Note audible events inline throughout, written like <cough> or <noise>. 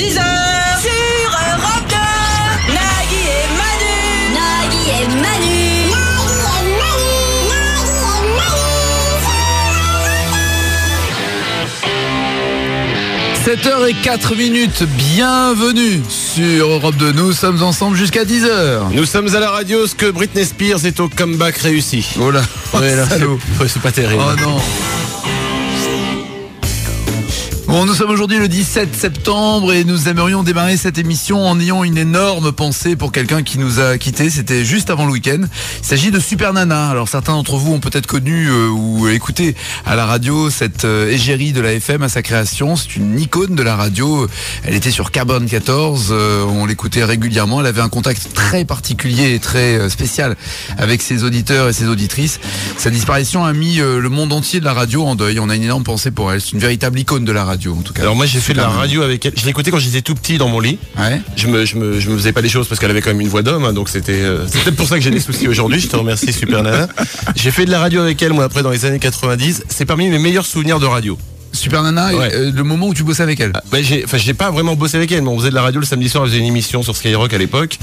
10h sur Europe 2. Nagui et Manu. Nagui et Manu. 7h04 minutes, bienvenue sur Europe 2. Nous sommes ensemble jusqu'à 10h. Nous sommes à la radio, ce que Britney Spears est au comeback réussi. Oh là, Ouais, là, ouais, c'est pas terrible. Oh non. Bon, nous sommes aujourd'hui le 17 septembre et nous aimerions démarrer cette émission en ayant une énorme pensée pour quelqu'un qui nous a quittés. C'était juste avant le week-end. Il s'agit de Super Nana. Alors certains d'entre vous ont peut-être connu euh, ou écouté à la radio cette euh, égérie de la FM à sa création. C'est une icône de la radio. Elle était sur Carbone 14. euh, on l'écoutait régulièrement. Elle avait un contact très particulier et très spécial avec ses auditeurs et ses auditrices. Sa disparition a mis le monde entier de la radio en deuil. On a une énorme pensée pour elle. C'est une véritable icône de la radio en tout cas. Alors moi j'ai fait de la radio avec elle. Je l'écoutais quand j'étais tout petit dans mon lit. Ouais. Je me, je me, je me faisais pas des choses parce qu'elle avait quand même une voix d'homme, hein, donc c'était euh, c'est peut-être pour ça que j'ai des soucis aujourd'hui. Je te remercie Super Nana. J'ai fait de la radio avec elle moi après dans les années 90. C'est parmi mes meilleurs souvenirs de radio. Super Nana, Ouais. euh, le moment où tu bossais avec elle. Ah, bah, j'ai, pas vraiment bossé avec elle, mais on faisait de la radio le samedi soir, on faisait une émission sur Skyrock à l'époque,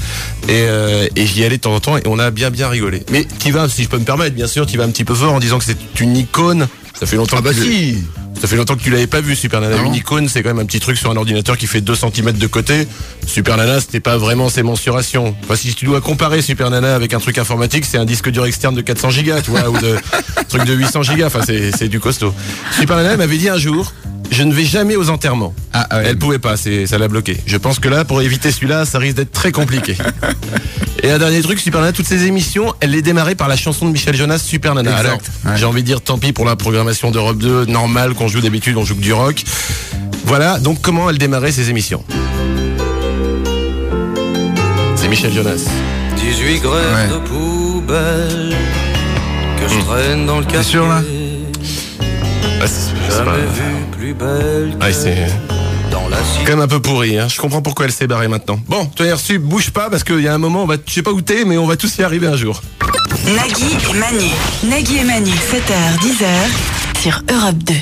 et, euh, et j'y allais de temps en temps, et on a bien bien rigolé. Mais tu vas, si je peux me permettre, bien sûr, tu vas un petit peu fort en disant que c'est une icône. Ça fait longtemps Ah bah que si Ça fait longtemps que tu l'avais pas vu, Super Nana. Ah non. Une icône, c'est quand même un petit truc sur un ordinateur qui fait 2 cm de côté. Super Nana, c'était pas vraiment ses mensurations. Enfin, si tu dois comparer Super Nana avec un truc informatique, c'est un disque dur externe de 400 gigas, tu vois, ou de un <laughs> truc de 800 gigas. Enfin, c'est, c'est du costaud. Super Nana m'avait dit un jour, je ne vais jamais aux enterrements. Ah, ouais. Elle pouvait pas, ça l'a bloqué. Je pense que là, pour éviter celui-là, ça risque d'être très compliqué. <laughs> Et un dernier truc, Super Nana, toutes ces émissions, elle les démarrait par la chanson de Michel Jonas, Super Nana. Exact. Alors, Ouais. j'ai envie de dire tant pis pour la programmation d'Europe 2, normale qu'on joue d'habitude, on joue que du rock. Voilà, donc comment elle démarrait ses émissions? C'est Michel Jonas. 18 grèves Ouais. de poubelle que je traîne dans le T'es quartier. sûr, là Ah, c'est- pas- vu plus belle que Ouais, c'est dans la quand même un peu pourri. Hein. Je comprends pourquoi elle s'est barrée maintenant. Bon, toi, as reçu, bouge pas parce qu'il y a un moment, on va, je sais pas où t'es, mais on va tous y arriver un jour. Nagui et Manu. Nagui et Manu, 7h, 10h sur Europe 2.